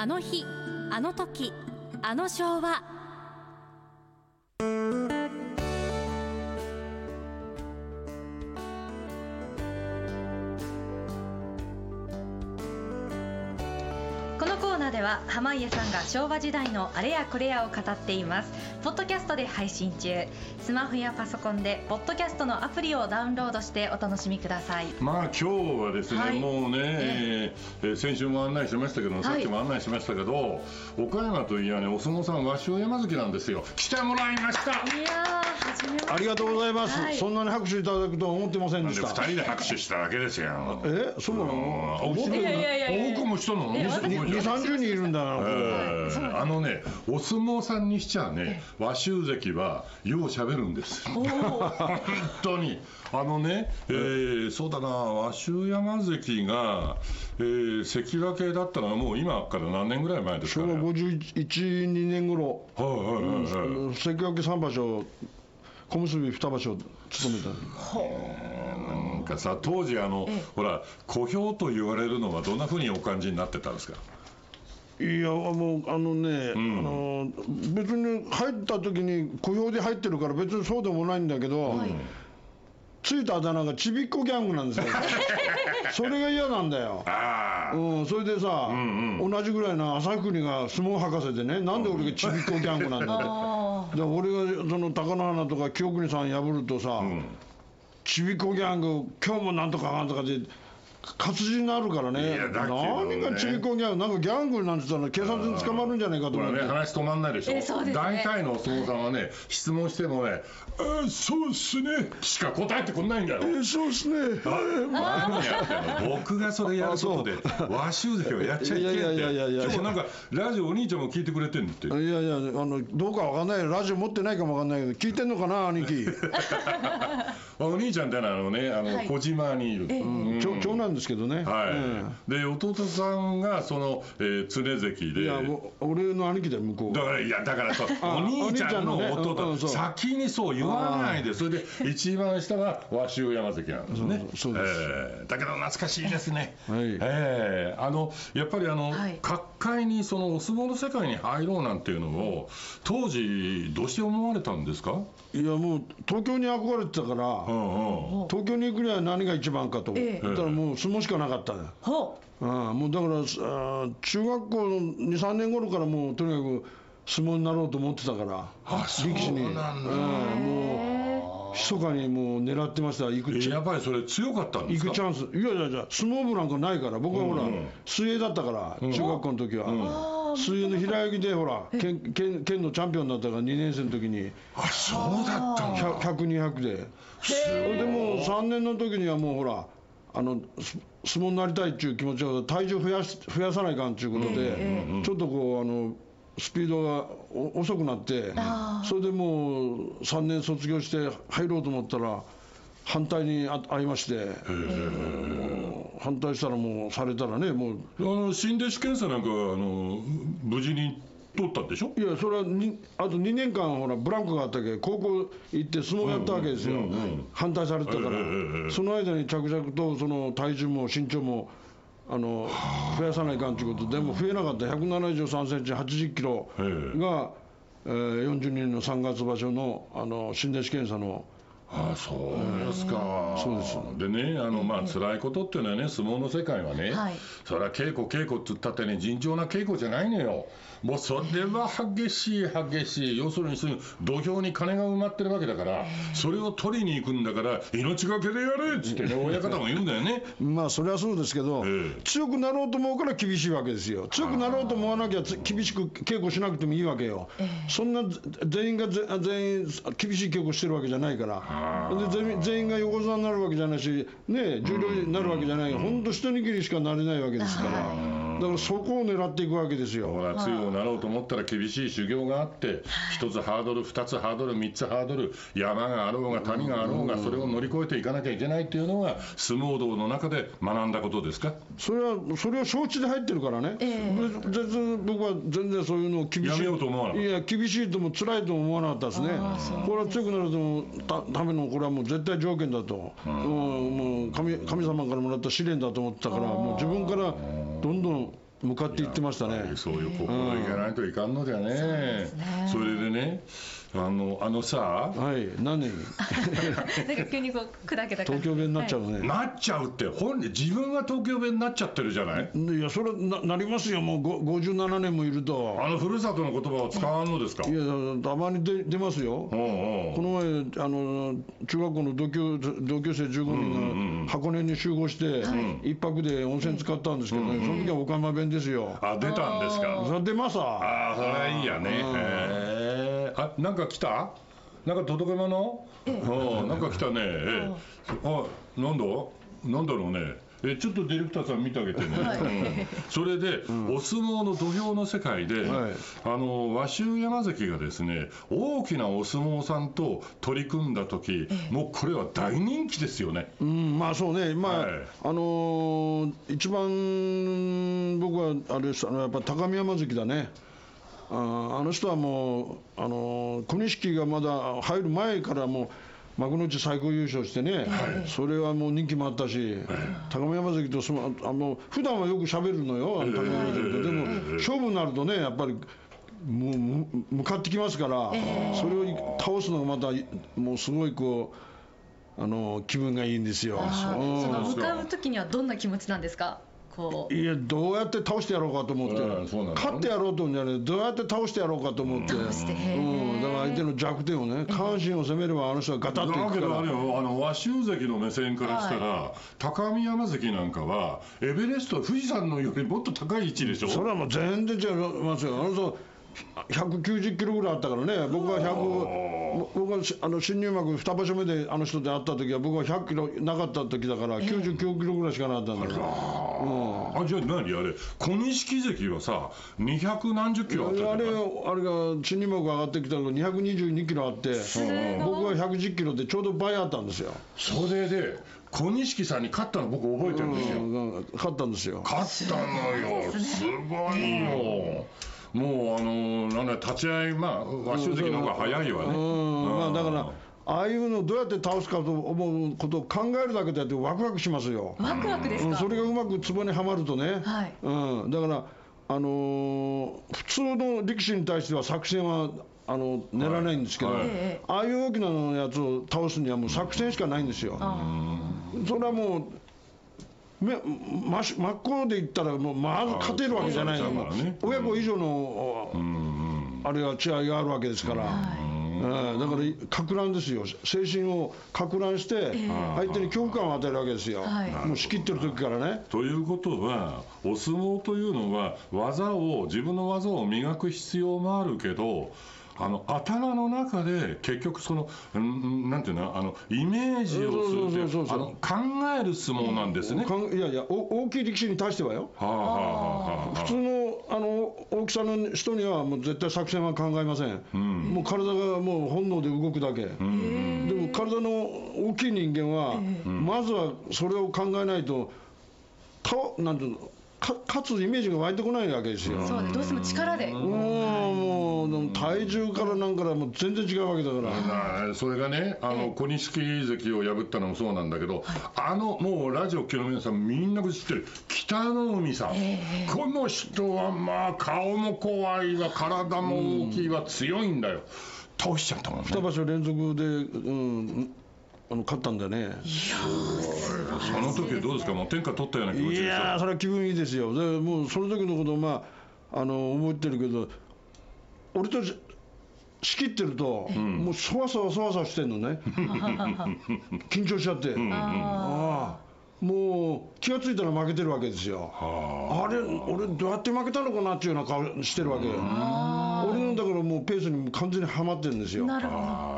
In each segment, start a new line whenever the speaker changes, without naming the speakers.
あの日あの時あの昭和。では濱家さんが昭和時代のあれやこれやを語っています。ポッドキャストで配信中。スマホやパソコンでポッドキャストのアプリをダウンロードしてお楽しみください。
まあ今日はですね、
はい。
もうね、
え
え。ー先週も案内しましたけど、さっきも案内しましたけど岡山といやねお相撲さん和尚山関なんですよ。来てもらいました。
いや
ありがとうございます、
はい。
そんなに拍手いただくとは思ってません
で2
でした。
人で拍手しただけですよ
え？そうなの？
お
もっと
いやいやいや。
僕もしたの
いや私
2 30人いるんだな、これ
えーあのねお相撲さんにしちゃね和州関はよう喋るんです。本当に。あのね、えーそうだな和州山関が、えー関脇だったのはもう今から何年ぐらい前ですか
昭和
ね
51、2年頃、
はいはいはいはい。
関脇3場所、小結2場所務めた
なんかさ当時あの、ほら小兵と言われるのはどんなふうにお感じになってたんですか？
いやもうあのね、
ん。
あの別に入った時に小兵で入ってるから別にそうでもないんだけど、ついたあだ名がちびっこギャングなんですよ。それが嫌なんだよ。
ああ。
うん、それでさ、
ん
同じぐらいの朝栗が相撲博士でねなんで俺がちびっこギャングなんだってで俺がその貴乃花とか清国さん破るとさ、
ん。
ちびっこギャング今日もなんとかなんとかで活字になるからね。何がちびっこギャングなんかギャングなんて言ったら警察に捕まるんじゃないかと
こ
思って、
れね話止まんないでしょ、
えそうですね。
大体のお相撲さんはね質問してもね「あーそうっすね」しか答えてくんないんだよ。
えそうっすね。
何やってんの？僕がそれやることで和州関をやっちゃいけんって。
いやいやいやいやいや。
今日なんかラジオお兄ちゃんも聞いてくれてんって。
いやいやあのどうかわかんない。よラジオ持ってないかもわかんないけど聞いてんのかな兄貴？
お兄ちゃんってのはあのねあの、
はい。
小島にいる、うん。
長長男ですけどね、
はい、
うん。
で弟さんがその、えー、常関で。
いやもう俺の兄貴だよ向こう
だからいやだからそう。
あ
お兄ちゃんの弟、
うんうんそう。
先にそう言わないで。それで一番下が和州山関なんですね。
そうそうです。
えーだけど懐かしいですね、
はい。
えーあのやっぱりあの、
はい。
各界にそのお相撲の世界に入ろうなんていうのを当時どうして思われたんですか、
いやもう東京に憧れてたから、
うんうん。
東京に行くには何が一番かと、
ええ。
だからもう相撲しかなかった。ああもうだからああ中学校の23年頃からもうとにかく相撲になろうと思ってたから
あそう
力士に。
なんだ
うんもう密かにもう狙ってました。行くチャ
えやっぱりそれ強かったんですか？
行くチャンス。いやいやいや相撲部なんかないから。僕はほら、
うんうん。
水泳だったから、中学校の時は、水泳の平泳ぎでほら県県県のチャンピオンになったから2年生の時に。
あそうだったんだ。
100200で。それでもう3年の時にはもうほらあのす相撲になりたいっていう気持ちは体重増やし増やさないかんっていうことで、ちょっとこうあのスピードがお遅くなってそれでもう3年卒業して入ろうと思ったら反対にあ会いまして反対したらもうされたらねもう
あの新弟子検査なんかはあの無事に取ったんでしょ？
いやそれはにあと2年間ほらブランクがあったけど高校行って相撲やったわけですよ、反対されてたから、その間に着々とその体重も身長もあの増やさないかんということででも増えなかった。173センチ80キロが、えー42年の3月場所のあの新弟子検査の
ああそうですか、
そうです。
でねあのまあ辛いことっていうのはね相撲の世界はね、
はい。
それは稽古稽古って言ったってね尋常な稽古じゃないのよ。もうそれは激しい激しい。要するにそういう土俵に金が埋まってるわけだから、それを取りに行くんだから命がけでやれっつってね親方も言うんだよね。
まあそれはそうですけど、
ええ。
強くなろうと思うから厳しいわけですよ。強くなろうと思わなきゃつ厳しく稽古しなくてもいいわけよ、そんなぜ全員がぜ全員厳しい稽古してるわけじゃないからで全員全員が横綱になるわけじゃないしね十両になるわけじゃない本当一握りしかなれないわけですからだからそこを狙っていくわけですよ。
ほら強くなろうと思ったら厳しい修行があって一つハードル二つハードル三つハードル山があろうが谷があろうがそれを乗り越えていかなきゃいけないっていうのが相撲道の中で学んだことですか？
それはそれは承知で入ってるからね、別全然僕は全然そういうのを厳しい。
やめようと思わなかった。
いや厳しいとも辛いとも思わなかったですね。これは強くなるともたためのこれはもう絶対条件だと、うん。もう神神様からもらった試練だと思ってたからもう自分からどんどん向かっていってましたね。
そういう心いかないといかんのじゃね,、それでねあのあのさ
はい何？
なんか急にこう砕けた
東京弁になっちゃうね、
なっちゃうって本人自分が東京弁になっちゃってるじゃない？
いやそれななりますよもうご57年もいると
あのふるさとの言葉を使わんのですか？
いやたまに出出ますよ。
おうおう。
この前あの中学校の同級同級生15人が箱根に集合して一泊で温泉使ったんですけどね、その時は岡山弁ですよ。
あ出たんですか？
それ出ますわ。
ああそれはいいやねあなんか来た？なんか届け物？うんなんか来たね。ええ。あなんだ？なんだろうね。えちょっとディレクターさん見てあげてね、うん。それで、お相撲の土俵の世界で、
はい。
あの和州山関がですね大きなお相撲さんと取り組んだ時、もうこれは大人気ですよね。
うん、まあそうね、まあ、
はい。
あのー一番僕はあれです。あのやっぱ高見山関だね。あの人はもう、あのー小錦がまだ入る前からもう幕内最高優勝してね、それはもう人気もあったし、高見山関とそのあの普段はよく喋るのよ、高見山関と。でも勝負になるとね、やっぱりもうむ向かってきますから、それを倒すのがまたもうすごいこうあの気分がいいんですよ。
その向かう時にはどんな気持ちなんですか？こう。
いやどうやって倒してやろうかと思って、勝ってやろうと思うんじゃないどうやって倒してやろうかと思って、
倒してへー。
うん、だから相手の弱点をね下半身を攻めればあの人はガタッとい
だけ
くから。
どあれよあの和州関の目線からしたら、高見山関なんかはエベレスト富士山のよりもっと高い位置でしょ？
それはもう全然違いますよ。あの人190キロぐらいあったからね。僕は100僕はあの新入幕2場所目であの人と会った時は僕は100キロなかった時だから99キロぐらいしかなかったんだから、
あじゃあ何？あれ小錦関はさ200何十キロあった
あれあれが新入幕上がってきたのが222キロあって僕は110キロでちょうど倍あったんですよ、
それで小錦さんに勝ったの僕覚えてるんですよ、
うん。勝ったんですよ。
勝ったのよ。すごいよもうあのなんだ立ち合いまあ和州関の方が早いわね、
うん。まあだからああいうのどうやって倒すかと思うことを考えるだけであってワクワクしますよ、
ワクワクです
うん、
か
それがうまくツボにはまるとね、
はい。
うん、だから、あのー普通の力士に対しては作戦はあの練らないんですけど、
はい。
え
ああいう大きなやつを倒すにはもう作戦しかないんですよ。それはもうめ真し真っ向で言ったらもうまず勝てるわけじゃない。
からね。
親子以上の、あれが違いがあるわけですから、うん。だからか乱ですよ。精神をか乱して相手に恐怖感を与えるわけですよ、
はい。
もう仕切ってる時からね。
ということはお相撲というのは技を自分の技を磨く必要もあるけどあの頭の中で結局そのうんなんていうのあのイメージをするい
そう
考える相撲なんですね。
かんいやいやお大きい力士に対してはよ。
はあはあはあはあ
普通のあの大きさの人にはもう絶対作戦は考えません、もう体がもう本能で動くだけ、でも体の大きい人間は、まずはそれを考えないとたなんていうのか勝つイメージが湧いてこないわけですよ、
そうね。どうしても力で。
もうもう体重からなんからもう全然違うわけだから、
それがねあの小錦関を破ったのもそうなんだけど、あのもうラジオ機の皆さんみんな知ってる。北の海さん、この人はまあ顔も怖いわ体も大きいわ、強いんだよ。倒しちゃったもんね。
2場所連続で、うん、あの勝ったんだよね。
その時どうですか？もう天下取ったような気持ち
い
でし
やーそれは気分いいですよ。でもうその時のことをまああの覚えてるけど俺とし仕切ってると、もうそわそわそわそわしてんのね。緊張しちゃって、ああもう気が付いたら負けてるわけですよ。あ。れ俺どうやって負けたのかなっていうような顔してるわけ俺のだからもうペースに完全にはまってるんですよ、
なるほど。
うん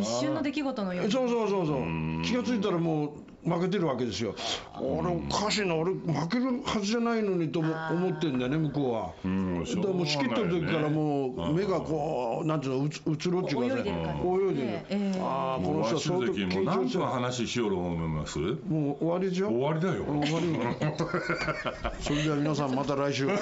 一瞬の出来事のように。
そうそうそうそう。気が付いたらもう負けてるわけですよ。俺おかしいな俺負けるはずじゃないのにとも思ってんだよね向こうは。
うん
だからもう仕切ってる時からもう目がこうなんていうのうつうつろっていうか
泳いでる感じ。
泳いでる。
ええ。
ああこの
和
人は相当緊張してる
何と話しようと思います？
もう終わりじゃ
終わりだよ。
終わり。それでは皆さんまた来週。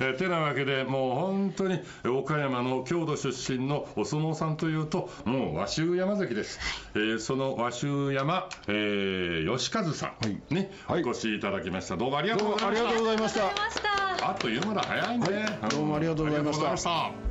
えーてなわけでもう本当に岡山の郷土出身のお相撲さんというともう和州山関です、えーそのの和州山、えー、吉和さん、
はい。
ね、
はい。
お越しいただきました。どうもありがと
どう
うございました。
もありがとうございました。
あました
あっという間だ。早いね、
どうもありがとうございました。
ありがとうございました